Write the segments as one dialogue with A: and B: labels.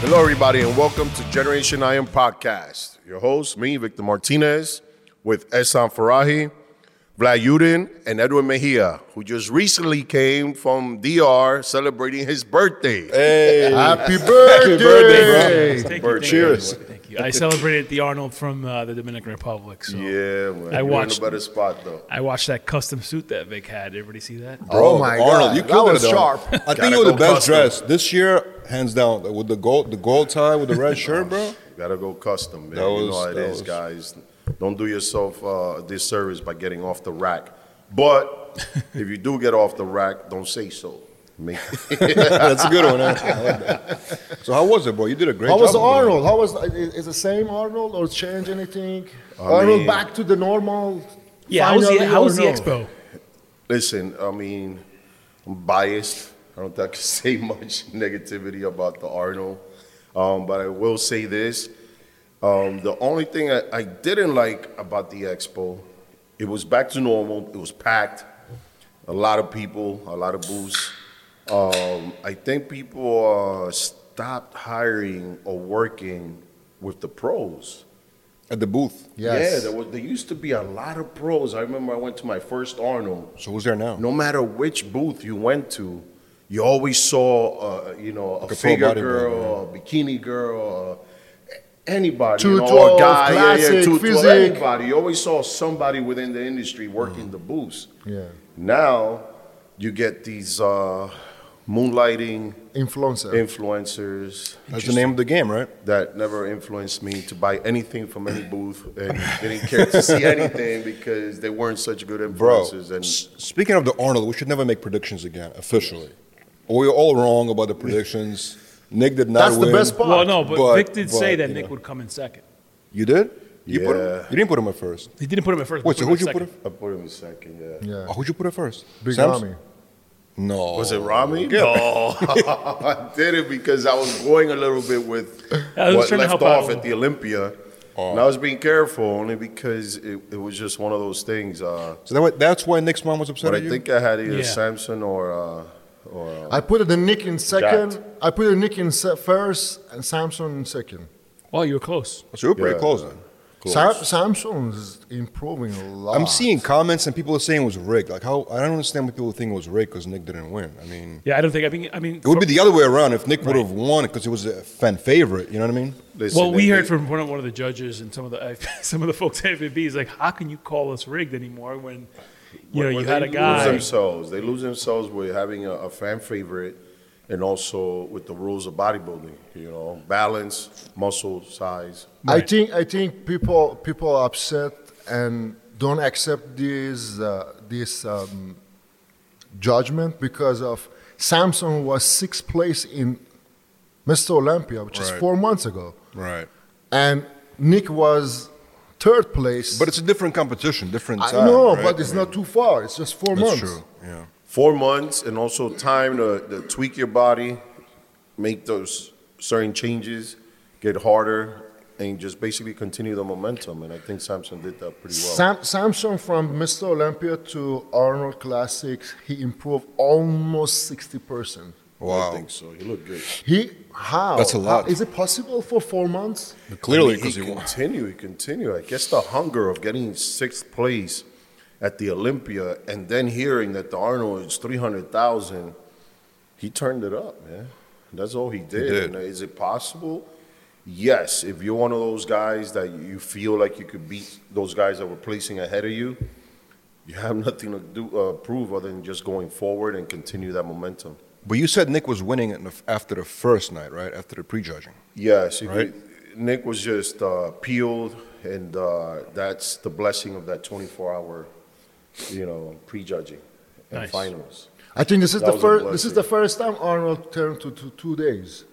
A: Hello, everybody, and welcome to Generation Iron Podcast. Your host, me, Victor Martinez, with Esan Farahi, Vlad Yudin, and Edwin Mejia, who just recently came from DR celebrating his birthday.
B: Hey,
A: happy birthday!
B: Thank you,
A: Bird-
B: thank you,
A: Cheers.
B: Thank you. I celebrated the Arnold from uh, the Dominican Republic. So
A: Yeah, man.
B: I
A: You're
B: watched-
A: in a better spot, though.
B: I watched that custom suit that Vic had. Everybody see that?
C: Oh my
D: Arnold,
C: God,
D: you
C: that
D: killed
C: was
D: it.
C: sharp.
D: I think you were the best
A: custom.
D: dressed this year, hands down. With the gold, the gold tie with the red shirt, bro.
A: You Gotta go custom, man.
D: That
A: you know how it is,
D: was-
A: guys. Don't do yourself uh, a disservice by getting off the rack. But if you do get off the rack, don't say so. Make-
D: That's a good one. I like that. So how was it, bro? You did a great job.
C: How
D: job.
C: was. Arnold? How was is is the same Arnold or change anything? Arnold
A: mean-
C: back to the normal.
B: Yeah, how was the,
C: finally
B: how was the
C: no?
B: expo?
A: Listen, I mean, I'm biased. I don't think I can say much negativity about the Arnold. Um, but I will say this. Um, the only thing I, I didn't like about the expo, it was back to normal. It was packed. A lot of people, a lot of booths. Um, I think people uh, stopped hiring or working with the pros.
D: at the booth.
C: Yes.
A: Yeah, there, was, there used to be a lot of pros. I remember I went to my first Arnold.
D: So who's there now?
A: No matter which booth you went to, you always saw, uh, you know, a,
D: pro
A: figure girl, a bikini girl, uh, anybody,
C: Two
A: you know,
C: twelve,
A: a guy, yeah, yeah,
C: classic,
A: two
C: physique.
A: anybody. You always saw somebody within the industry working the booths.
C: Yeah,
A: Now, you get these uh, moonlighting
C: influencer.
A: influencers
D: That's the name of the game, right?
A: that never influenced me to buy anything from any booth and didn't care to see anything because they weren't such good
D: Bro,
A: influencers. And
D: s- speaking of the Arnold, we should never make predictions again, officially. We were all wrong about the predictions. Nick did not
C: That's the best part.
B: Well, no, but,
D: But-
B: Vic did say that Nick
D: know.
B: would come in second.
D: You did? You put him?
A: Yeah.
D: You didn't put him at first.
B: He didn't put him at first.
D: Wait, so who'd you
B: at
D: put him?
A: I put him in second, yeah.
C: yeah,
D: Oh, who'd you put at first?
C: Big
D: Sam's?
C: Ramy.
D: No.
A: Was it Ramy? No, I did it because I was going a little bit with
B: I
A: what left
B: help out a
A: off at the Olympia. And I was being careful only because it, it was just one of those things. Uh,
D: So that, that's why Nick's mom was upset
A: but I
D: at you?
A: think I had either
B: Yeah.
A: Samson or uh, or
C: I put the Nick in second.
A: Jacked.
C: I put the Nick in se- first and Samson in second.
B: Well, you were close.
D: so you were pretty
A: Yeah.
D: close then.
C: Sam- Samson is improving a lot.
D: I'm seeing comments and people are saying it was rigged. Like how I don't understand why people think it was rigged because Nick didn't win. I mean,
B: Yeah, I don't think. I mean, I mean,
D: it would be the other way around if Nick would have won because he was a fan favorite. You know what I mean?
A: listen,
B: Well, we
A: they-
B: heard from one of, one of the judges and some of the some of the folks at FAB is like, how can you call us rigged anymore when you know
A: when
B: you had a guy.
A: lose themselves. They lose themselves with having a, a fan favorite, and also with the rules of bodybuilding. You know, balance, muscle size.
C: I think I think people people are upset and don't accept this uh, this um, judgment because of Samson was sixth place in Mr. Olympia, which is four months ago,
D: Right.
C: and Nick was third place.
D: But it's a different competition, different
C: I
D: time.
C: know,
D: right?
C: but it's
D: I mean,
C: not too far. It's just four
D: That's
C: months.
D: true. Yeah.
A: Four months, and also time to, to tweak your body, make those certain changes, get harder, and just basically continue the momentum. And I think Samson did that pretty well.
C: Sam, Samson from Mr. Olympia to Arnold Classics, he improved almost sixty percent.
D: Wow.
A: I think so. He looked good.
C: He how?
D: That's a lot.
C: How- is it possible for four months?
D: Clearly,
A: I mean,
D: because
A: he
D: he
A: continue, he continue. I guess the hunger of getting sixth place at the Olympia, and then hearing that the Arnold is three hundred thousand, he turned it up, man. That's all he did.
D: did.
A: And is it possible? Yes, if you're one of those guys that you feel like you could beat those guys that were placing ahead of you, you have nothing to do uh, prove other than just going forward and continue that momentum.
D: But you said Nick was winning in the, after the first night, right? After the prejudging.
A: Yes,
D: Right.
A: you- Nick was just uh, peeled, and uh, that's the blessing of that 24-hour, you know, prejudging and
B: Nice.
A: finals.
C: I think this is
A: That
C: the first. This is the first time Arnold turned to, to two days.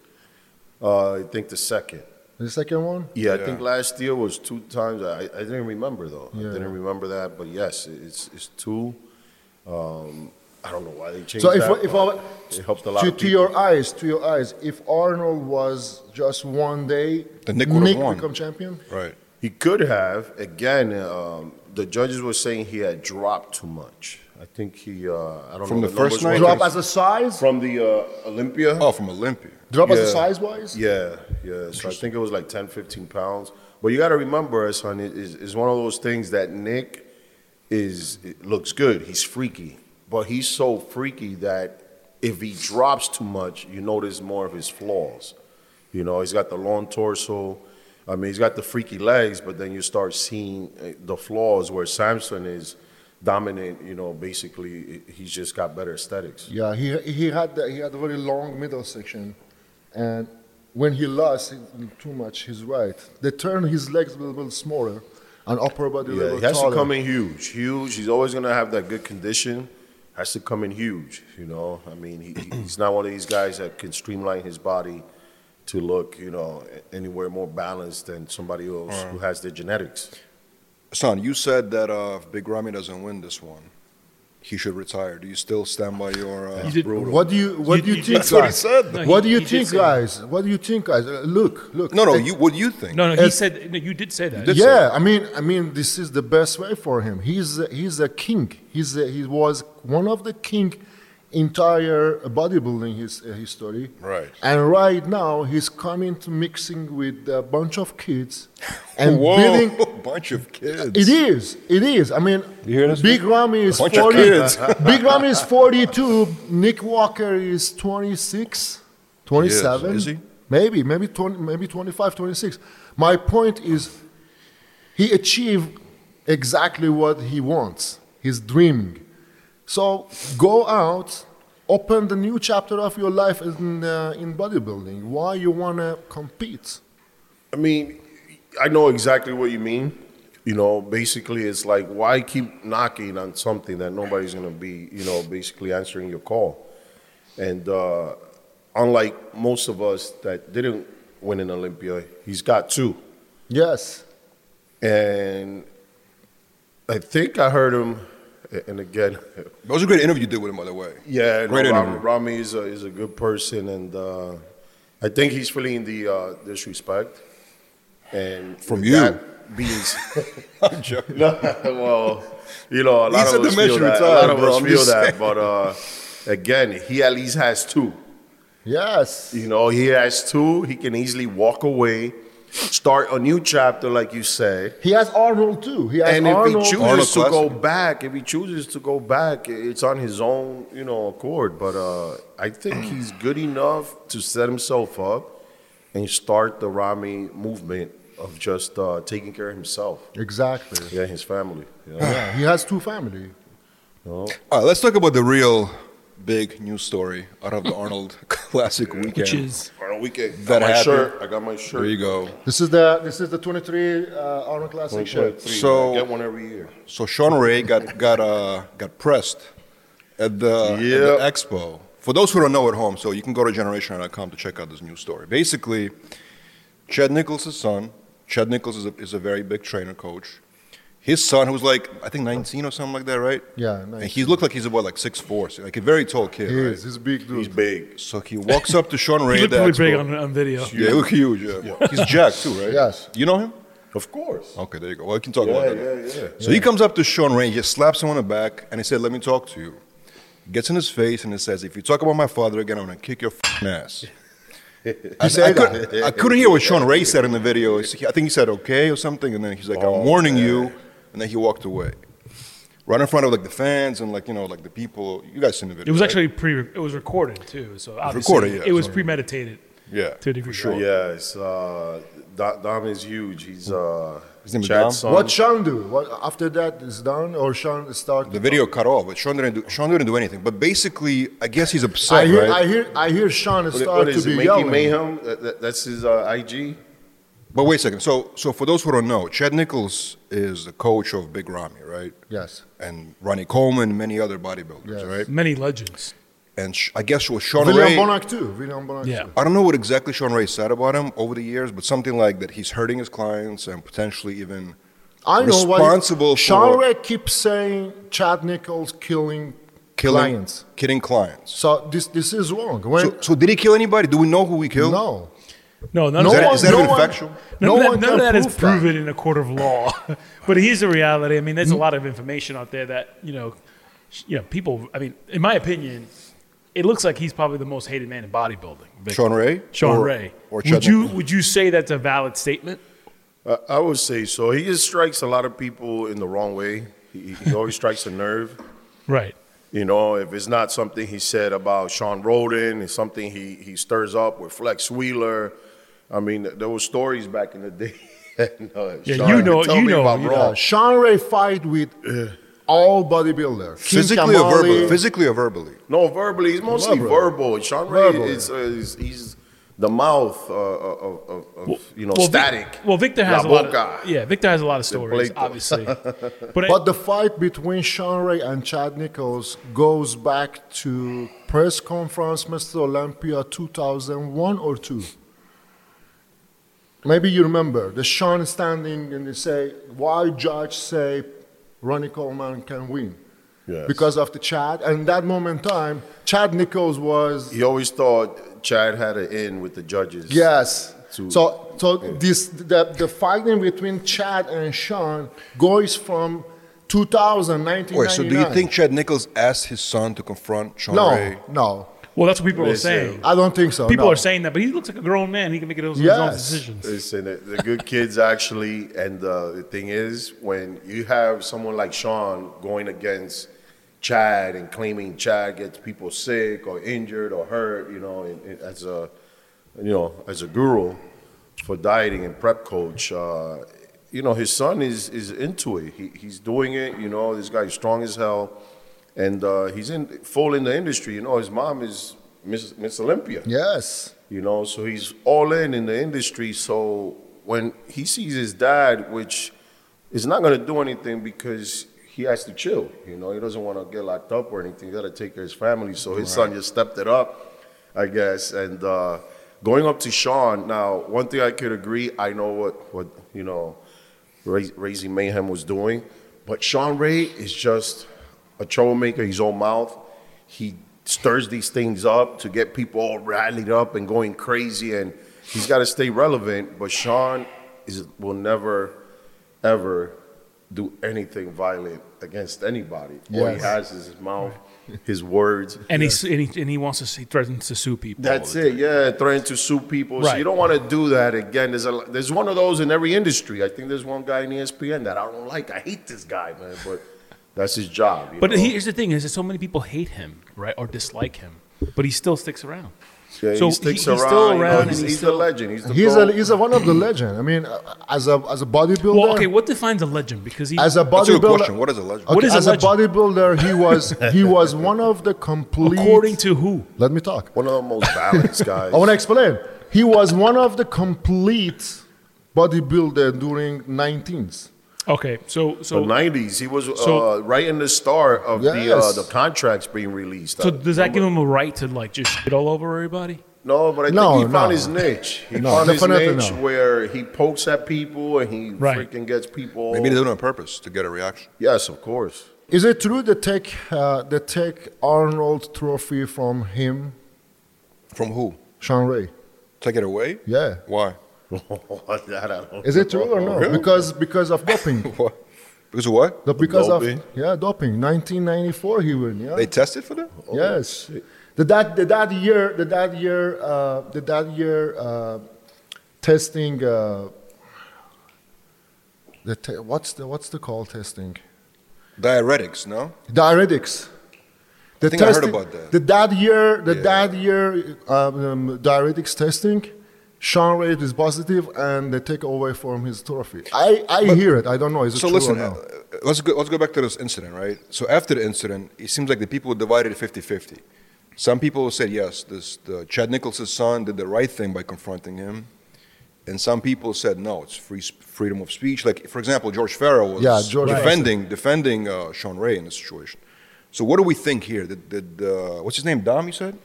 A: Uh, I think the second.
C: The second one.
A: Yeah, I think last year was two times. I, I didn't remember though.
C: Yeah.
A: I didn't remember that, but yes, it's it's two. Um, I don't know why they changed
C: So if
A: that.
C: if
A: but
C: I,
A: it helped a lot
C: to,
A: of
C: to your eyes, to your eyes, if Arnold was just one day,
D: the Nick would've won.
C: become champion.
D: Right.
A: He could have. Again, um, the judges were saying he had dropped too much. I think he. Uh, I don't know.
D: From
A: know
D: the first
A: numbers
D: night?
C: Drop as a size.
A: from the uh, Olympia.
D: Oh, from Olympia.
C: Drop as a size wise.
A: Yeah, yeah. So I think it was like 10, 15 pounds. But you got to remember, son, it is is one of those things that Nick is it looks good. He's freaky, but he's so freaky that if he drops too much, you notice more of his flaws. You know, he's got the long torso. I mean, he's got the freaky legs, but then you start seeing uh, the flaws where Samson is dominant. You know, basically, he's just got better aesthetics.
C: Yeah, he he had the, he had a very long middle section, and when he lost too much, he's right. They turned his legs a little bit smaller, and upper body a
A: Yeah,
C: little
A: he has
C: taller.
A: to come in huge, huge. He's always gonna have that good condition. Has to come in huge, you know. I mean, he, he's not one of these guys that can streamline his body to look, you know, anywhere more balanced than somebody else who has the genetics.
D: Son, you said that uh, if Big Ramy doesn't win this one, he should retire. Do you still stand by your? Uh,
B: You did-
C: What do you what
B: You-
C: do you,
B: you
C: think,
B: did- That's what he
D: said.
B: No,
C: what
B: he-
C: do you think,
B: say that.
C: guys? What do you think, guys? Uh, look, look.
D: no, no.
C: Uh,
D: You. What do you think?
B: No, no, he
C: It-
B: said. No, you did say that.
D: did
C: yeah, I mean, I mean, this is the best way for him. He's a, he's a king. He's a, he was one of the king entire bodybuilding his uh, history.
D: Right.
C: And right now he's coming to mixing with a bunch of kids and
D: Whoa,
C: building.
D: bunch of kids.
C: It is. It is. I mean,
D: You hear this,
C: Big
D: man?
C: Ramy is
D: Bunch of
C: 40.
D: kids.
C: Big Ramy is 42. Nick Walker is 26, 27.
D: Is he?
C: Maybe, maybe 20, maybe 25, 26. My point is, he achieved exactly what he wants. He's dreaming. So go out, open the new chapter of your life in uh, in bodybuilding. Why you wanna compete?
A: I mean, I know exactly what you mean. You know, basically, it's like why keep knocking on something that nobody's gonna be, you know, basically answering your call. And uh, unlike most of us that didn't win an Olympia, he's got two.
C: Yes.
A: And I think I heard him, and again,
D: That was a great interview you did with him, by the way.
A: yeah,
D: Great
A: no,
D: interview.
A: Ramy is a, is a good person, and uh, I think he's feeling the uh, disrespect. And
D: From you.
A: that being s-
D: I'm joking.
A: no, well, you know, a lot
D: said
A: of
D: the
A: us
D: man
A: feel
D: should
A: that.
D: retire,
A: a lot of
D: bro,
A: us
D: I'm
A: feel
D: just
A: that, but uh, again, he at least has two.
C: Yes.
A: You know, he has two. He can easily walk away, start a new chapter, like you say.
C: He has Arnold too. He has
A: And if
C: Arnold.
A: he chooses
D: Arnold
A: to go back, if he chooses to go back, it's on his own, you know, accord. But uh, I think he's good enough to set himself up and start the Ramy movement of just uh, taking care of himself,
C: exactly.
A: yeah, his family. You know?
C: Yeah, he has two family.
D: All right, let's talk about the real big news story out of the Arnold Classic weekend.
B: which is
A: On a weekend,
D: That
A: got my
D: happened.
A: shirt. I got my shirt.
D: there you go.
C: This is the this is the 23 uh, Arnold Classic shirt.
D: So-
A: I get one every year.
D: So Shawn Ray got got uh, got pressed at the, at the expo. For those who don't know at home, so you can go to generation.com to check out this new story. Basically, Chad Nicholls' son, Chad Nicholls is a, is a very big trainer coach. His son, who's like I think 19 or something like that, right?
C: Yeah,
D: And he looked like he's about like six four, so like a very tall kid.
C: He
D: right?
C: is. He's a big dude.
A: He's big.
D: So he walks up to Shawn Ray
B: he
D: at
B: looked
D: the
B: really
D: expo.
B: big on, on video.
D: yeah, he look huge. Yeah. he's Jack too, right?
C: Yes.
D: You know him?
A: Of course.
D: Okay, there you go. Well, we can talk
A: Yeah,
D: about that.
A: yeah, yeah.
D: So he comes up to Shawn Ray, he just slaps him on the back, and he said, "Let me talk to you." Gets in his face and he says, "If you talk about my father again, I'm gonna kick your f***ing ass." I, said, I, could, I couldn't hear what Shawn Ray said in the video. I think he said "okay" or something, and then he's like, "I'm
A: Oh,
D: warning you," and then he walked away, right in front of like the fans and like you know like the people. You guys seen the video?
B: It was
D: right?
B: actually pre. It was recorded too. So obviously
D: recorded, yeah,
B: it was
D: so-
B: premeditated
D: yeah,
B: to a degree.
D: for sure.
A: Yes, uh, Dom, Dom is huge. He's uh,
D: His name is
A: Chad's
D: Dom?
A: son.
C: What Shawn do? What after that is done or Shawn start?
D: The video cut off, but Shawn didn't do. Shawn didn't do anything. But basically, I guess he's upset,
C: I hear,
D: right?
C: I hear, I hear Shawn
A: What,
C: start
A: what
C: to
A: is
C: be
A: it? Making
C: yelling.
A: Mayhem? That, that- that's his uh, IG.
D: But wait a second. So, so for those who don't know, Chad Nicholls is the coach of Big Ramy, right?
C: Yes.
D: And Ronnie Coleman, many other bodybuilders,
C: Yes.
D: right?
B: Many legends.
D: And sh- I guess with Shawn
C: William
D: Ray,
C: Bonac too. William Bonac
B: Yeah.
C: too.
D: I don't know what exactly Shawn Ray said about him over the years, but something like that he's hurting his clients and potentially even
C: I know what
D: responsible
C: Shawn
D: for
C: Ray keeps saying Chad Nicholls killing,
D: killing
C: clients.
D: kidding clients.
C: So this this is wrong. When,
D: So, so did he kill anybody? Do we know who he killed?
C: no,
B: No, none
C: No
B: of
D: Is
B: that,
D: that, is that
C: no
D: even
C: one-
D: factual?
B: none
C: no
B: of that,
C: one
B: none of that is
C: prove that.
B: Proven in a court of law. but here's the reality. I mean, there's a lot of information out there that you know, you know, people. I mean, in my opinion, it looks like he's probably the most hated man in bodybuilding. Vic.
D: Shawn Ray?
B: Shawn
D: Or-
B: Ray.
D: Or
B: would
D: Chad
B: you
D: Nicholls?
B: would you say that's a valid statement?
A: I, I would say so. He just strikes a lot of people in the wrong way. He, he always strikes a nerve.
B: Right.
A: You know, if it's not something he said about Shawn Rhoden, it's something he, he stirs up with Flex Wheeler. I mean, there were stories back in the day. and, uh,
B: Yeah,
A: Shawn,
B: you know-
A: tell
B: you know, you
A: wrong.
C: Uh, Shawn Ray fight with all bodybuilder. King
D: Physically or verbally? Physically or verbally?
A: No, verbally. He's mostly
C: Verbally.
A: verbal. Shawn Ray
C: Verbally.
A: is, uh, is he's the mouth uh, of, of, of you know
B: Well, Vic-
A: static.
B: well, Victor has
A: La
B: a lot.
A: boca.
B: Of, yeah, Victor has a lot of stories, obviously. But,
C: But the fight between Shawn Ray and Chad Nicholls goes back to press conference Mr. Olympia 2001 or 2. Maybe you remember the Shawn standing and they say, why judge say Ronnie Coleman can win?
A: Yes.
C: Because of the Chad. And that moment in time, Chad Nicholls was
A: He always thought Chad had an in with the judges.
C: Yes.
A: to-
C: so so this the, the fighting between Chad and Shawn goes from 2000,
D: Wait, so do you think Chad Nicholls asked his son to confront Shawn
C: No,
D: Ray?
C: no.
B: Well, that's what people are
A: Listen.
B: saying.
C: I don't think so.
B: People
C: no.
B: are saying that, but he looks like a grown man. He can make his, his own
C: Yes.
B: decisions.
A: Listen, the, the good kids actually, and uh, the thing is, when you have someone like Shawn going against Chad and claiming Chad gets people sick or injured or hurt, you know, and, and as a, you know, as a guru for dieting and prep coach, uh, you know, his son is is into it. He, he's doing it. You know, this guy's strong as hell, and uh, he's in full in the industry. You know, his mom is Miss Miss Olympia
C: Yes.
A: you know so he's all in in the industry so when he sees his dad which is not going to do anything because he has to chill you know he doesn't want to get locked up or anything he got to take care of his family so his son just stepped it up i guess and uh, going up to shawn now one thing i could agree i know what what you know raising mayhem was doing but shawn ray is just a troublemaker his own mouth. He stirs these things up to get people all rallied up and going crazy and he's got to stay relevant but shawn is will never ever do anything violent against anybody. All he has is his mouth his words.
B: And, he's, and, he, and he wants to, he threatens to sue people.
A: that's
B: all the
A: it yeah threatening to sue people. So
B: Right.
A: you don't want to do that again. There's a there's one of those in every industry. I think there's one guy in espn that i don't like. I hate this guy man but that's his job you
B: But
A: know?
B: here's the thing: is that so many people hate him, right, or dislike him, but he still sticks around.
A: yeah,
B: so
A: he sticks
B: he- he's
A: around,
B: still
A: you know,
B: around and
A: he's,
B: he's
A: he's
B: still-
A: the legend he's the
C: He's a, he's a, one of the legend. I mean, uh, as a as a bodybuilder,
B: Well, okay, what defines a legend? Because he,
C: as a
D: That's a good
C: bodybuilder,
D: question. What is a legend?
C: okay,
B: What is a
C: as a
B: legend?
C: bodybuilder, he was he was one of the complete.
B: according to who?
C: let me talk.
A: one of the most balanced guys
C: I want to explain. He was one of the complete bodybuilder during 19th.
B: Okay, so
A: the
B: so
A: 90s. He was
B: So-
A: uh, right in the start of the uh, the contracts being released.
B: so does that give him a right to like just shit all over everybody?
A: No, but I think
C: No,
A: he found
C: no.
A: his niche. He
C: No,
A: found his niche
C: no.
A: where he pokes at people and he
B: Right.
A: freaking gets people.
D: Maybe they do it on purpose to get a reaction.
A: Yes, of course.
C: Is it true they take uh, they take Arnold Trophy from him,
D: From who?
C: Shawn Ray?
D: Take it away?
C: Yeah.
D: Why?
A: I
C: Is it true or no?
D: Really?
C: Because because of doping.
D: What? Because of what?
C: The- because
A: Doping?
C: of yeah, doping. 1994 he win. Yeah.
D: They tested for that?
C: yes. The that the that year the that year uh, the that year uh, testing. Uh, the te- what's the what's the call testing?
D: Diuretics, no?
C: Diuretics. The
D: think I heard about that.
C: The that year, the
D: Yeah.
C: that year um, diuretics testing, Shawn Ray is positive, and they take away from his trophy. I, I hear it. I don't know. Is it
D: So
C: true
D: listen,
C: or
D: uh, let's go. Let's go back to this incident, right? So after the incident, it seems like the people were divided 50-50. Some people said yes, this the Chad Nicholls' son did the right thing by confronting him, and some people said no, it's free freedom of speech. Like for example, George Farrell was
C: Yeah, George
D: defending defending uh, Shawn Ray in this situation. So what do we think here? Did, did uh, what's his name? Dom, you said?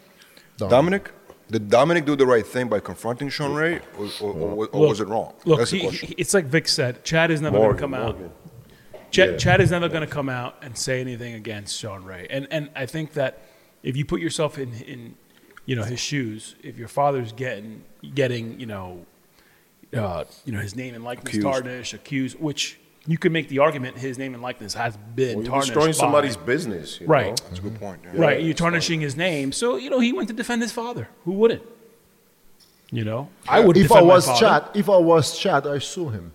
C: Dom.
D: Dominic. Did Dominic do the right thing by confronting Shawn Ray, or, or, or, or was it wrong?
B: Look,
D: That's the
B: he, he- it's like Vic said. Chad is never going to
A: Morgan,
B: come out.
A: Morgan.
B: Chad,
A: Yeah.
B: Chad is never going to come out and say anything against Shawn Ray. And and I think that if you put yourself in in you know his shoes, if your father's getting getting you know uh, you know his name and likeness
D: Accused.
B: tarnished, accused, which you could make the argument his name and likeness has been
A: Well, you're
B: tarnished.
A: destroying
B: by-
A: somebody's business, you
B: Right.
A: know?
D: That's a good point. yeah.
B: Right, you're tarnishing his name. So you know he went to defend his father. Who wouldn't? You know, I would.
C: If I
B: defend my
C: was
B: father.
C: Chad, if I was Chad, I sue him.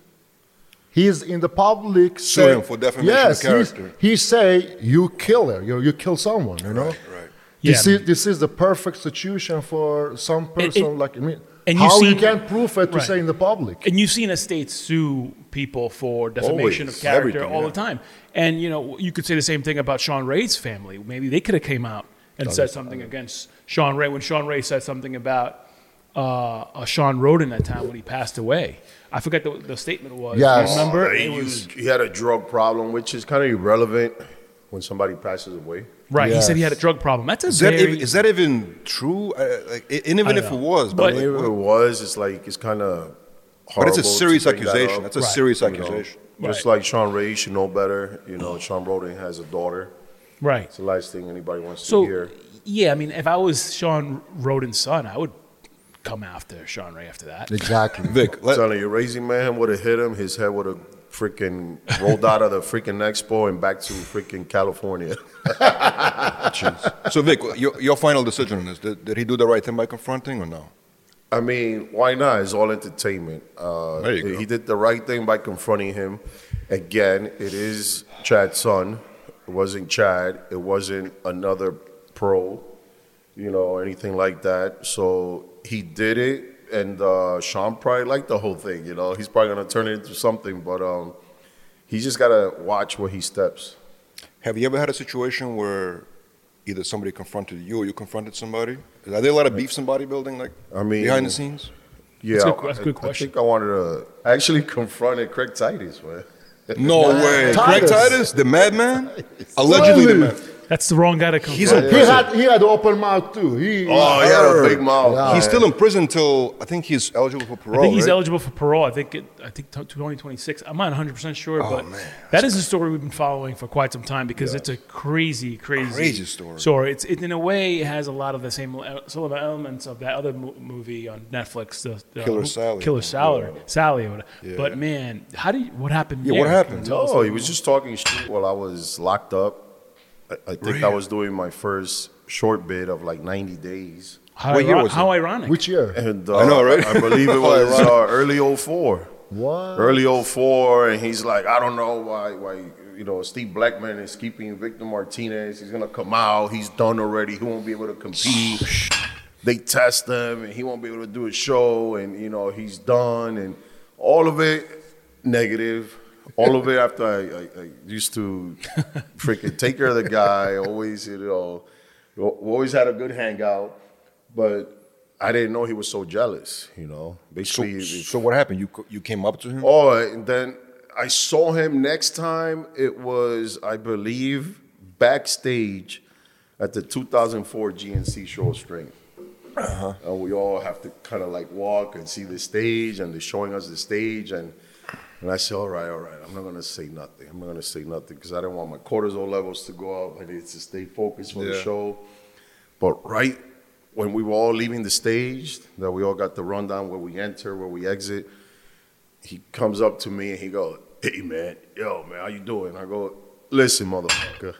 C: He's in the public.
D: Sue
C: say-
D: him for defamation
C: yes, he's-
D: character.
C: He say you killer, you you kill someone. You know.
D: Right, right.
C: This
B: Yeah.
C: is this is the perfect situation for some person
B: and-
C: like me.
B: And you
C: How you
B: see-
C: can prove it to
B: Right.
C: say in the public?
B: And you've seen estates sue people for defamation
A: Always.
B: of character
D: Everything,
B: all
D: yeah.
B: the time. And you know, you could say the same thing about Shawn Ray's family. Maybe they could have came out and said something against Shawn Ray when Shawn Ray said something about uh, uh, Shawn Rhoden that time when he passed away. I forget the, the statement was.
C: Yes.
B: You remember?
A: He,
B: was
A: used- he had a drug problem, which is kind of irrelevant when somebody passes away.
B: right. He said he had a drug problem. That's a
D: Is that,
B: very
D: even, is that even true? Uh, like, and even if
B: know.
D: it was,
B: But-
D: but,
A: If it was, it's like it's kind of.
D: but it's a serious accusation. That's a
B: Right.
D: serious
A: You know,
D: accusation.
A: Just
B: Right.
A: like Shawn Ray you should know better. You know, Shawn Rhoden has a daughter.
B: right.
A: It's the last thing anybody wants
B: So
A: to hear.
B: yeah, I mean, if I was Shawn Rhoden's son, I would come after Shawn Ray after that.
C: Exactly.
D: Vic,
A: I'm
D: let,
A: telling you, Raising Man would have hit him. His head would have freaking rolled out of the freaking expo and back to freaking California.
D: so Vic, your, your final decision on this: did, did he do the right thing by confronting, or no?
A: I mean, why not? It's all entertainment. Uh,
D: There you go.
A: He did the right thing by confronting him. Again, it is Chad's son. It wasn't Chad. It wasn't another pro, you know, anything like that. So he did it, and uh, Shawn probably liked the whole thing. You know, he's probably gonna turn it into something, but um, he just gotta watch where he steps.
D: Have you ever had a situation where either somebody confronted you or you confronted somebody? Are there a lot of beefs in bodybuilding, like
A: I mean-
D: behind the scenes?
A: Yeah,
B: That's a good- that's a
A: I-
B: good
A: I think I wanted to actually confront Craig Titus, man.
D: No way, Craig
C: Titus.
D: Titus, the madman, allegedly the
C: Really?
D: Man.
B: That's the wrong guy to come.
D: He's
B: from.
D: in
C: He had he had open mouth too. He,
A: Oh, he had a big mouth.
C: Yeah.
D: He's still in prison till I think he's eligible for parole.
B: I think he's
D: right?
B: eligible for parole. I think it, I think t- 2026. I'm not 100 percent sure,
D: Oh,
B: but
D: man.
B: that is a story we've been following for quite some time because it's a crazy, crazy,
D: Crazy story.
B: Story. It's it, in a way it has a lot of the same el- some of the elements of that other mo- movie on Netflix, the, the
D: Killer Sally.
B: Killer Sally, Sally. or whatever. But man, how do you, what happened?
D: Yeah,
B: there?
D: what happened?
B: Can you tell us oh,
A: No,
B: a
A: he was just talking shit while I was locked up. I, I think I was doing my first short bid of like 90 days.
B: How,
D: What year
B: iro-
D: was it?
B: how ironic.
C: Which year?
A: And uh,
D: I know, right?
A: I believe it was uh, early 04.
C: What?
A: Early 04, and he's like, I don't know why, why you know, Steve Blechman is keeping Victor Martinez. He's gonna come out. He's done already. He won't be able to compete. they test him, and he won't be able to do a show. And you know, he's done, and all of it negative. All of it after I, I, I used to freaking take care of the guy. Always, you know, we always had a good hangout, but I didn't know he was so jealous. You know,
D: So,
A: basically. if-
D: so what happened? You you came up to him?
A: Oh, and then I saw him next time. It was, I believe, backstage at the 2004 GNC Show of Strength.
D: Uh-huh.
A: And we all have to kind of like walk and see the stage, and they're showing us the stage. And, and I said, All right, all right, I'm not going to say nothing. I'm not going to say nothing because I don't want my cortisol levels to go up. I need to stay focused for the show. But right when we were all leaving the stage, that we all got the rundown where we enter, where we exit, he comes up to me and he goes, "Hey man, yo man, how you doing?" I go, "Listen, motherfucker.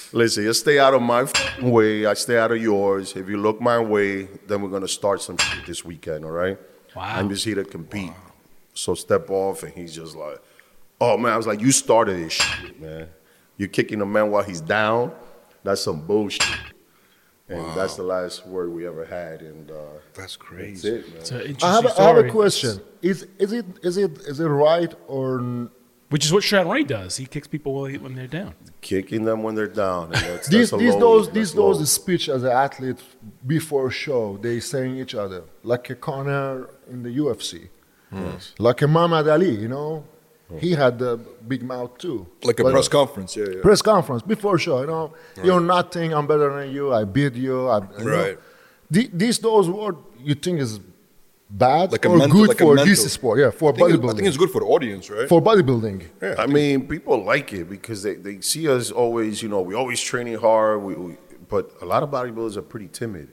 A: Listen, you stay out of my way. I stay out of yours. If you look my way, then we're gonna start some shit this weekend. All right?
B: Wow.
A: I'm just here to compete. So step off." And he's just like, "Oh man," I was like, "You started this shit, man. You're kicking a man while he's down. That's some bullshit." And that's the last word we ever had. And uh,
D: That's
A: that's
D: crazy.
A: it, man.
B: It's an interesting
C: I have, a, I
B: story.
C: have a question. Is is it is it is it right or n-
B: which is what Shawn Ray does. He kicks people when, when they're down.
A: Kicking them when they're down. And that's,
C: These
A: that's
C: these
A: low-
C: those
A: that's
C: these
A: low.
C: those speech as an athlete before show they saying each other like a Conor in the UFC, like a Muhammad Ali. You know, he had the big mouth too.
D: Like a
C: But-
D: press conference, yeah, yeah.
C: press conference before show. You know, you're nothing. I'm better than you. I beat you. I, you.
D: Right.
C: The- these those words you think is bad
D: Like a
C: or
D: mental-
C: good
D: like a
C: for
D: mental-
C: this sport? Yeah, for
D: I
C: bodybuilding.
D: I think it's good for the audience, right?
C: for bodybuilding.
A: Yeah, I mean, people like it because they, they see us always, you know, we always training hard. We, we, but a lot of bodybuilders are pretty timid,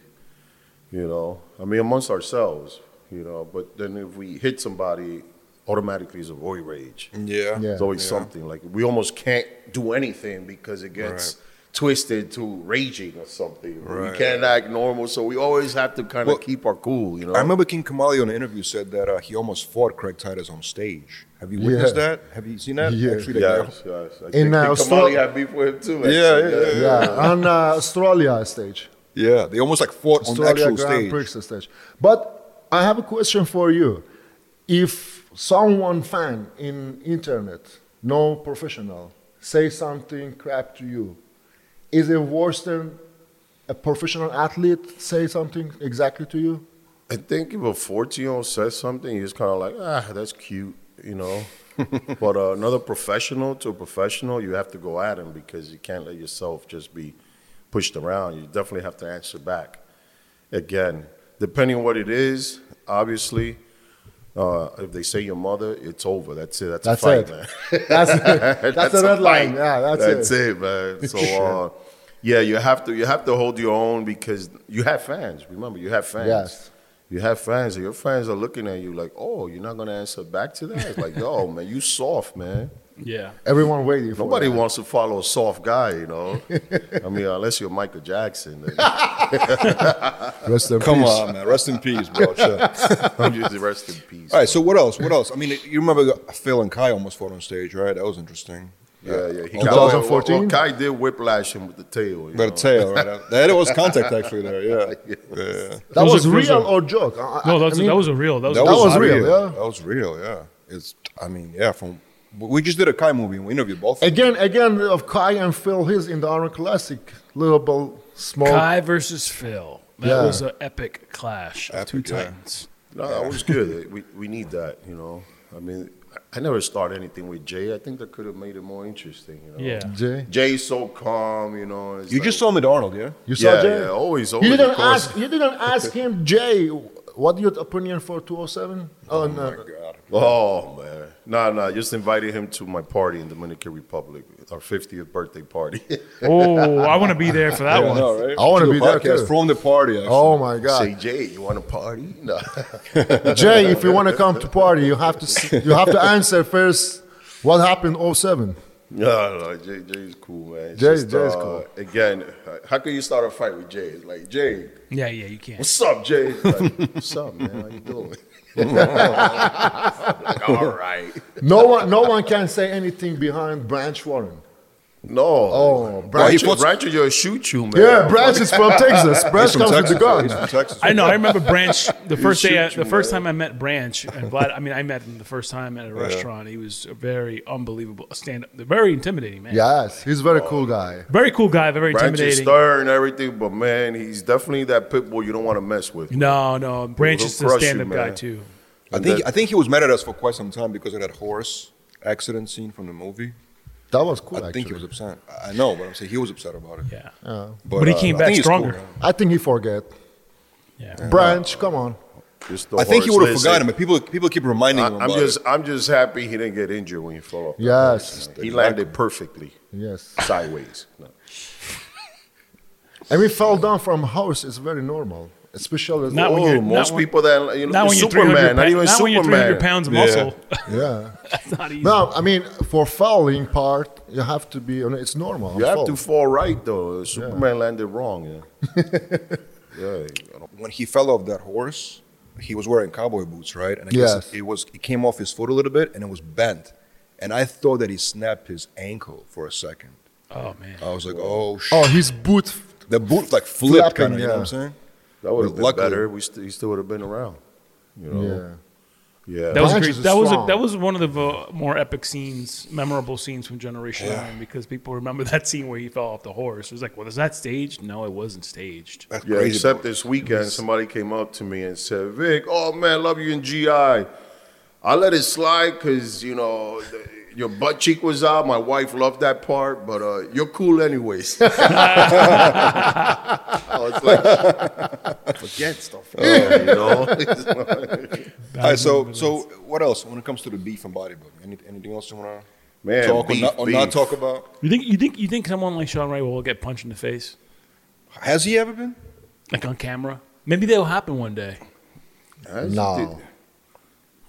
A: you know. I mean, amongst ourselves, you know. But then if we hit somebody, automatically it's a roid rage.
D: yeah.
C: Yeah.
A: It's always something like we almost can't do anything because it gets twisted to raging or something.
D: Right.
A: We can't act normal, so we always have to kind of
D: Well,
A: keep our cool, you know.
D: I remember King Kamali on an interview said that uh, he almost fought Craig Titus on stage. Have you witnessed
C: Yeah.
D: that? Have you seen that?
C: Yeah.
D: Actually, that guy-
A: Yes, yes. I
C: In,
A: think
C: uh,
A: Kamali
C: Austra-
A: had beef with him too.
D: Yeah,
A: actually.
D: yeah,
C: Yeah, on uh, Australia stage.
D: yeah, they almost like fought on the
C: Australia
D: actual
C: Grand
D: stage.
C: Prix stage. But I have a question for you. If someone fan in internet, no professional, say something crap to you, is it worse than a professional athlete say something exactly to you?
A: I think if a 14 year old says something, you're just kind of like, ah, that's cute, you know. but uh, another professional to a professional, you have to go at him because you can't let yourself just be pushed around. You definitely have to answer back. Again, depending on what it is, obviously, uh, if they say your mother, it's over. That's it. That's,
C: That's
A: a fight,
C: it.
A: man.
C: That's, that's, a red line. Yeah, that's,
A: that's
C: it.
A: it. man. So, uh, yeah, you have to you have to hold your own because you have fans. Remember, you have fans.
C: Yes.
A: You have fans, and your fans are looking at you like, "Oh, you're not gonna answer back to that." It's like, "Yo, man, you soft, man."
B: Yeah.
C: Everyone waiting for
A: Nobody
C: that.
A: wants to follow a soft guy, you know. I mean, unless you're Michael Jackson.
C: Rest in
D: Come
C: peace.
D: on, man. Rest in peace, bro. Chill.
A: I'm just rest in peace.
D: All right, so what else? What else? I mean, you remember Phil and Kai almost fought on stage, right? That was interesting.
A: Yeah, yeah. He
C: In
A: got- well,
C: 2014?
A: Well, Kai did whiplash him with the tail. You
D: But a tail, right? That was contact actually there, yeah. yeah.
C: That
B: Those
C: was
B: are-
C: real
B: are-
C: or joke? I- I-
B: No,
C: I mean,
B: that was a real. That was,
D: That,
C: That
D: was,
C: was real,
D: real.
C: yeah.
D: That was real, yeah. It's, I mean, yeah. From we just did a Kai movie we interviewed both.
C: Again, again, of Kai and Phil, he's in the Iron Classic. Little bit small.
B: Kai versus Phil. That
C: Yeah.
B: was an epic clash of two
D: Epic, yeah.
B: titans.
A: No, that was good. We, we need that, you know. I mean, I never started anything with Jay. I think that could have made it more interesting, you know.
B: Yeah.
C: Jay,
A: Jay's so calm, you know.
D: You
A: like-
D: just saw him with Arnold, yeah?
C: you saw
A: Yeah,
C: Jay?
A: yeah, always,
C: You didn't
A: of
C: ask. You didn't ask him, Jay. What your opinion for 207? Oh, oh, oh no.
D: God.
A: Oh man, no, no. Just invited him to my party in Dominican Republic, our 50th birthday party.
B: Oh, I want to be there for that
D: I
B: one.
D: know, right?
C: I wanna be
D: the
C: there,
D: podcast
C: too.
D: From the party, actually.
C: Oh my God.
A: Say,
C: God,
A: Jay, you want to party? No.
C: Jay! If you want to come to party, you have to. You have to answer first. What happened 07?
A: No, no. Jay, Jay's cool, man. It's
C: Jay-
A: just,
C: Jay's
A: uh,
C: cool.
A: Again, how can you start a fight with Jay? It's like Jay,
B: Yeah, yeah, you can't.
A: what's up, Jay? It's Like, what's up, man? How you doing? like, all right.
C: No one, no one can say anything behind Branch Warren.
A: No.
C: Oh,
A: Branch,
D: he fought-
A: Branch is gonna shoot you, man.
C: Yeah, Branch is from Texas. Branch
D: He's from
C: comes with
D: Texas.
C: the gun.
D: From Texas.
B: I know. I remember Branch the first day. I, the first
A: man.
B: time I met Branch, and Vlad. I mean, I met him the first time at a restaurant. He was a very unbelievable stand up, very intimidating man.
C: Yes, he's a very cool guy. Oh.
B: Very cool guy. Very
A: Branch is
B: intimidating.
A: stern and everything, but man, he's definitely that pit bull you don't want to mess with.
B: No, no. Branch is the stand up guy too.
D: I think I think he was mad at us for quite some time because of that horse accident scene from the movie.
C: That was cool.
D: I think he was upset. I know, but I'm saying he was upset about it.
B: Yeah.
D: But,
B: he
D: uh,
B: came
D: I
B: back
D: think he's cool,
B: stronger.
C: I think he forget.
B: Yeah.
C: Branch, come on.
A: Just the
D: I think he would have
A: Listen,
D: forgotten, but people people keep reminding him
A: I,
D: about
A: I'm just
D: it.
A: I'm just happy he didn't get injured when he fell off.
C: Yes,
A: He landed perfectly
C: yes.
A: sideways. No.
C: I mean, fell down from house It's very normal, especially.
B: Not when
A: Oh,
B: you're-
A: most
B: not when-
A: people that you know,
B: Not when you're 300
A: Superman, not even
B: not when you're 300 pounds of
D: Yeah.
B: muscle.
C: yeah.
B: That's not easy.
C: No, I mean, for fouling part, you have to be. It's normal.
A: You have
C: Fall.
A: to fall right though. Superman landed wrong. Yeah. yeah.
D: when he fell off that horse, he was wearing cowboy boots, right? And I
C: Yes.
D: guess it was it came off his foot a little bit and it was bent. And I thought that he snapped his ankle for a second.
B: oh man.
D: I was like, oh shit.
C: Oh, his boot.
D: the boot like flipped kind of, you know what I'm saying?
A: That would have been
D: Luckily-
A: better. We st- he still would have been around. You know.
C: Yeah.
A: Yeah.
B: That was great, that was a, that was one of the uh, more epic scenes, memorable scenes from Generation Iron because people remember that scene where he fell off the horse. It was like, well, is that staged? No, it wasn't staged.
D: That's
A: Yeah,
D: crazy.
A: except
D: bro.
A: this weekend, somebody came up to me and said, Vic, oh man, love you in GI. I let it slide because, you know, the, your butt cheek was out. My wife loved that part, but uh, you're cool anyways. I was like, forget stuff. Oh, you know?
D: All right, so so what else when it comes to the beef and bodybuilding? Any, anything else you want to
A: Man,
D: talk
A: beef,
D: or, not, or not talk about?
B: You think you think you think someone like Shawn Ray will get punched in the face,
D: Has he ever been?
B: like on camera? Maybe that'll happen one day.
A: That's-
C: No.
A: did-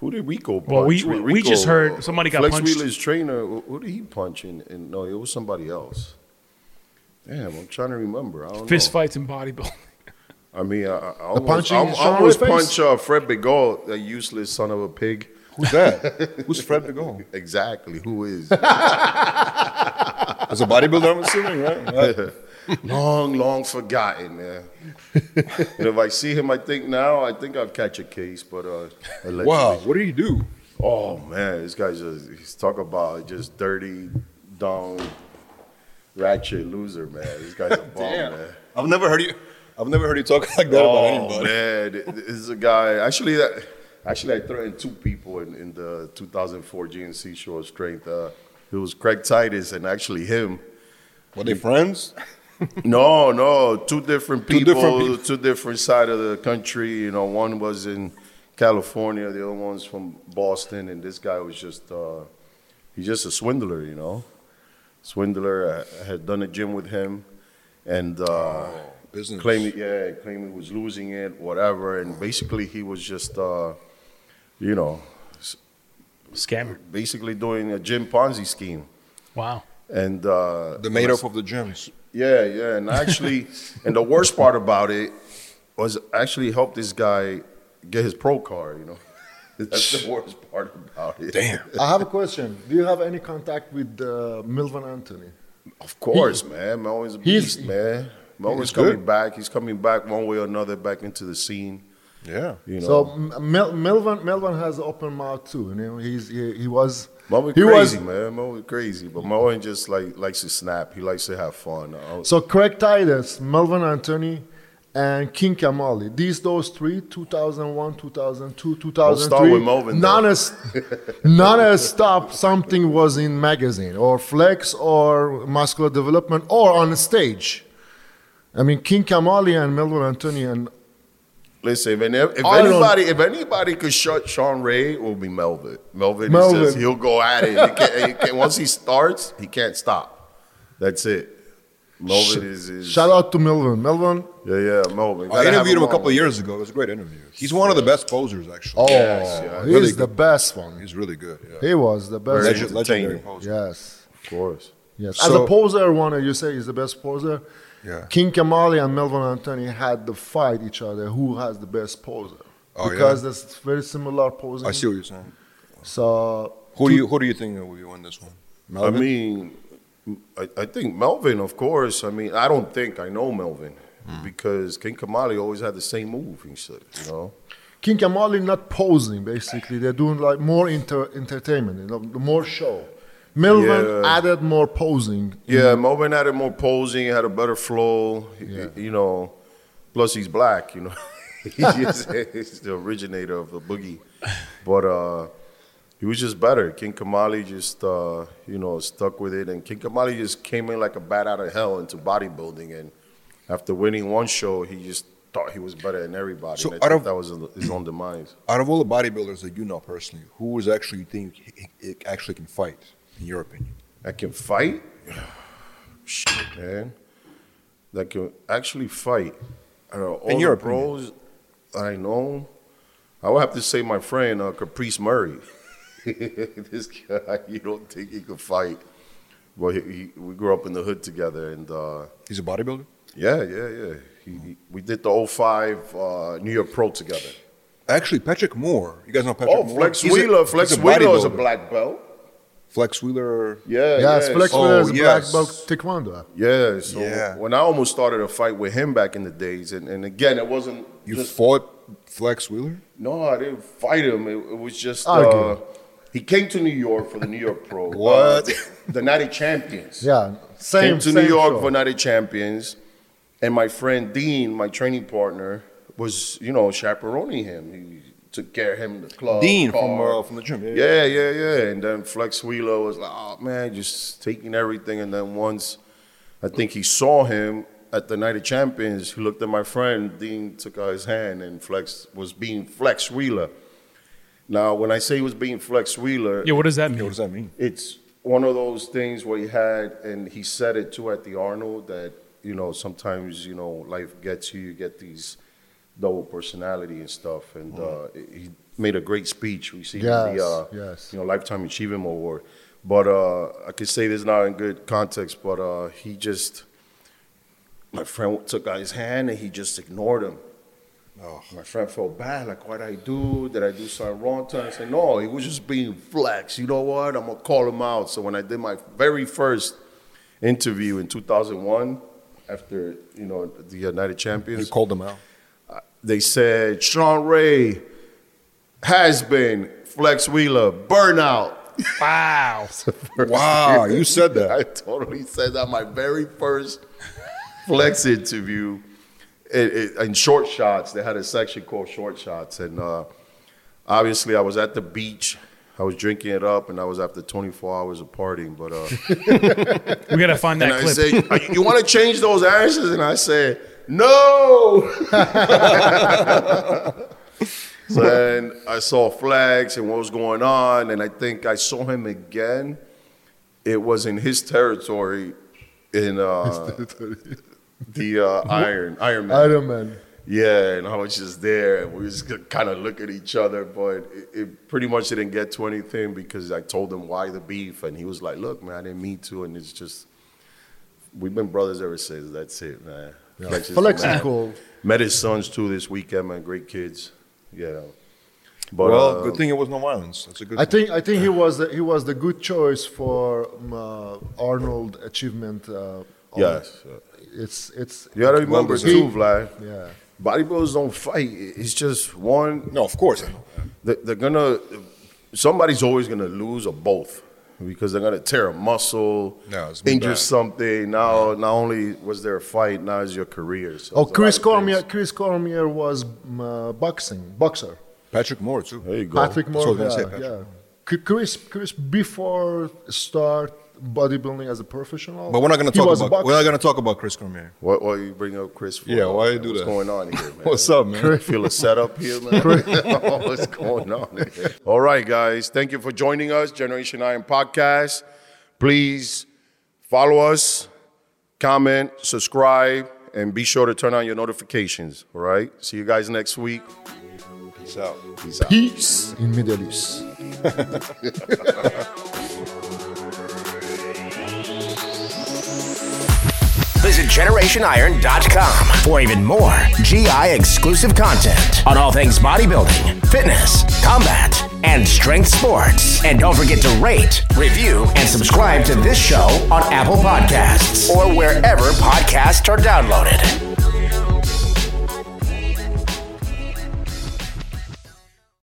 A: who did Rico punch?
B: Well, we- we- we just heard somebody got
A: Flex
B: punched.
A: Wheeler's trainer, who who did he punch in? in? No, it was somebody else. Damn, I'm trying to remember. I don't
B: Fist
A: know.
B: fights in bodybuilding.
A: I mean, I, I almost, I, I almost punch uh, Fred Bigot, that useless son of a pig.
D: Who's that? Who's Fred to?
A: Exactly, who is?
D: As a bodybuilder, I'm assuming, right?
A: Long, long forgotten, man. and if I see him, I think now, I think I'll catch a case, but uh.
D: Wow, what did he do?
A: Oh man, this guy's just he's talk about just dirty, dumb, ratchet loser, man. This guy's a bum, man.
D: I've never heard you. I've never heard you talk like that about
A: Oh
D: anybody.
A: man, this is a guy. Actually, that actually I threatened two people in, in the 2004 GNC show of strength. Uh, it was Craig Titus and actually him.
D: Were they friends?
A: No, no, two different
D: Two
A: people,
D: different people.
A: two different side of the country. You know, one was in California, the other one's from Boston, and this guy was just uh, he's just a swindler. You know, swindler. I, I had done a gym with him, and uh,
D: Business.
A: claimed yeah, claimed he was losing it, whatever, and basically he was just uh, you know
B: Scammer.
A: basically doing a gym Ponzi scheme,
B: Wow.
A: and uh,
D: The made up of the gyms.
A: Yeah, yeah, and actually, and the worst part about it was actually help this guy get his pro car. You know, that's the worst part about it.
D: Damn.
C: I have a question. Do you have any contact with uh, Melvin Anthony?
A: Of course, man. Melvin's a
C: He's-
A: beast, man. Melvin's
D: He's
A: coming
D: good.
A: back. He's coming back one way or another back into the scene.
D: Yeah.
A: You know,
C: So Mel- Melvin Melvin has an open mouth too. You know, he's he, he was
A: Melvin
C: he
A: crazy,
C: was
A: man. Melvin crazy, but Melvin just like likes to snap. He likes to have fun. I
C: so Craig Titus, Melvin Anthony, and King Kamali. These those three, 2001, 2002, 2003.
A: start with Melvin, though.
C: None has none has stopped. Something was in magazine or Flex or Muscular Development or on stage. I mean, King Kamali and Melvin Anthony and
A: Listen, if, any- if anybody if anybody could shut Shawn Ray, it will be Melvin. Melvin,
C: Melvin.
A: Is just, he'll go at it. He can't, he can't, once he starts, he can't stop. That's it. Melvin is, is
C: shout out to Melvin. Melvin,
A: yeah, yeah, Melvin.
D: I interviewed him a couple of years ago. It was a great interview. He's one of the best posers, actually.
C: oh,
A: yeah,
C: he's
D: really
C: the
D: good.
C: best one.
D: He's really good. Yeah.
C: He was the best.
A: Very
D: Legend,
A: entertaining.
D: legendary poser.
C: Yes.
A: Of course.
C: Yes.
D: So-
C: As a poser, one you say is the best poser.
D: Yeah.
C: King Kamali and Melvin Anthony had to fight each other. Who has the best poser?
D: Oh,
C: because
D: yeah?
C: there's very similar posing.
D: I see what you're saying.
C: So
D: Who do you Who do you think will win this one?
A: I mean, I, I think Melvin, of course. I mean, I don't think I know Melvin
D: Hmm.
A: because King Kamali always had the same move. He said, you know.
C: King Kamali not posing basically. They're doing like more inter- entertainment, you know, more show. Melvin
A: Yeah.
C: added more posing.
A: Yeah, Melvin added more posing, had a better flow.
C: Yeah.
A: You know, plus he's black. You know, he's, he's the originator of the boogie. But uh, he was just better. King Kamali just uh, you know stuck with it, and King Kamali just came in like a bat out of hell into bodybuilding. And after winning one show, he just thought he was better than everybody.
D: So
A: and I
D: out
A: think
D: of-
A: that was his own demise.
D: Out of all the bodybuilders that you know personally, who is actually you think he- he actually can fight, in your opinion?
A: that can fight. Shit, man. That can actually fight. I know, all
D: In your
A: the pros I know, I would have to say my friend uh, Caprice Murray. this guy, you don't think he could fight, but he, he, we grew up in the hood together, and uh,
D: He's a bodybuilder.
A: yeah, yeah, yeah. He, he, we did the 05 uh, New York Pro together.
D: Actually, Patrick Moore. You guys know Patrick Moore?
A: Oh,
D: Moore?
A: Flex
D: He's a-
A: Wheeler. Flex Wheeler is a black belt.
D: Flex Wheeler.
A: Yeah,
C: Yes,
A: yeah.
C: Flex
D: Oh,
C: Wheeler is a
D: yes.
C: black belt taekwondo.
A: Yeah, so
D: Yeah.
A: when I almost started a fight with him back in the days, and, and again, it wasn't
D: You
A: just
D: fought Flex Wheeler?
A: no, I didn't fight him. It, it was just uh, he came to New York for the New York Pro.
D: What?
A: Uh, the Night of Champions.
C: Yeah, same.
A: came to
C: same
A: New York
C: show.
A: for Night of Champions, and my friend Dean, my training partner, was you know chaperoning him. He took care of him in the club.
D: Dean from uh, from the gym. Yeah,
A: Yeah, yeah, yeah. And then Flex Wheeler was like, oh man, just taking everything. And then once I think he saw him at the Night of Champions, he looked at my friend, Dean took out his hand, and Flex was being Flex Wheeler. Now, when I say he was being Flex Wheeler,
B: Yeah, what does that mean?
D: What does that mean?
A: it's one of those things where he had, and he said it too at the Arnold that you know sometimes you know life gets you, you get these double personality and stuff, and uh, he made a great speech receiving
C: Yes,
A: the uh,
C: yes.
A: you know lifetime achievement award. But uh, I could say this not in good context, but uh, he just my friend took out his hand and he just ignored him.
D: Oh.
A: My friend felt bad, like, what did I do? Did I do something wrong to him? I said, no, he was just being flex. You know what? I'm going to call him out. So when I did my very first interview in 2001, after, you know, the United Champions.
D: You called him out.
A: They said, Shawn Ray has been Flex Wheeler, burnout.
B: Wow.
D: Wow, you said that.
A: I totally said that my very first flex interview it, it, in short shots. They had a section called short shots, and uh, obviously I was at the beach. I was drinking it up, and I was after 24 hours of partying. But uh,
B: We gotta find
A: and
B: that
A: I
B: clip.
A: said, "Are you, you want to change those answers?" And I said, "No." so then I saw flags and what was going on, and I think I saw him again. It was in his territory in uh, the uh, Iron Iron Man.
C: Iron Man.
A: Yeah, and I was just there, and we just kind of look at each other, but it, it pretty much didn't get to anything because I told him why the beef, and he was like, "Look, man, I didn't mean to," and it's just we've been brothers ever since. That's it, man. Flex is
C: Flex is cool.
A: Met his sons too this weekend, man. Great kids, yeah. But
D: well,
A: uh,
D: good thing it was no violence. That's a good.
C: I
D: thing.
C: think I think he was the, he was the good choice for um, uh, Arnold achievement. Uh,
A: yes,
C: it's it's
A: you gotta remember
D: deserved.
A: too, Vlad.
C: yeah.
A: Bodybuilders don't fight. It's just one
D: No, of course. I know.
A: they're gonna somebody's always gonna lose or both because they're gonna tear a muscle,
D: Yeah, it's
A: injure
D: bad.
A: something. Now, not only was there a fight, now it's your career. So
C: Oh, Chris
A: lot
C: Cormier.
A: things.
C: Chris Cormier was um, uh, boxing boxer.
D: Patrick Moore too.
A: There you go.
C: Patrick
D: That's what
C: Moore. Yeah,
D: gonna
C: yeah. Chris Chris before start bodybuilding as a professional.
D: But we're not going to talk
C: was a
D: about. We're not going to talk about Chris Cormier.
A: What, what you bring up, Chris? For?
D: Yeah, why you do
A: What's
D: that?
A: going on here, man?
D: What's up, man?
A: Feel a setup here, man. What's going on? Here? All right, guys. Thank you for joining us, Generation Iron Podcast. Please follow us, comment, subscribe, and be sure to turn on your notifications. All right. See you guys next week.
D: Peace out.
A: Peace out.
C: Peace in Middle East.
E: Visit GenerationIron.com for even more GI exclusive content on all things bodybuilding, fitness, combat, and strength sports. And don't forget to rate, review, and subscribe to this show on Apple Podcasts or wherever podcasts are downloaded.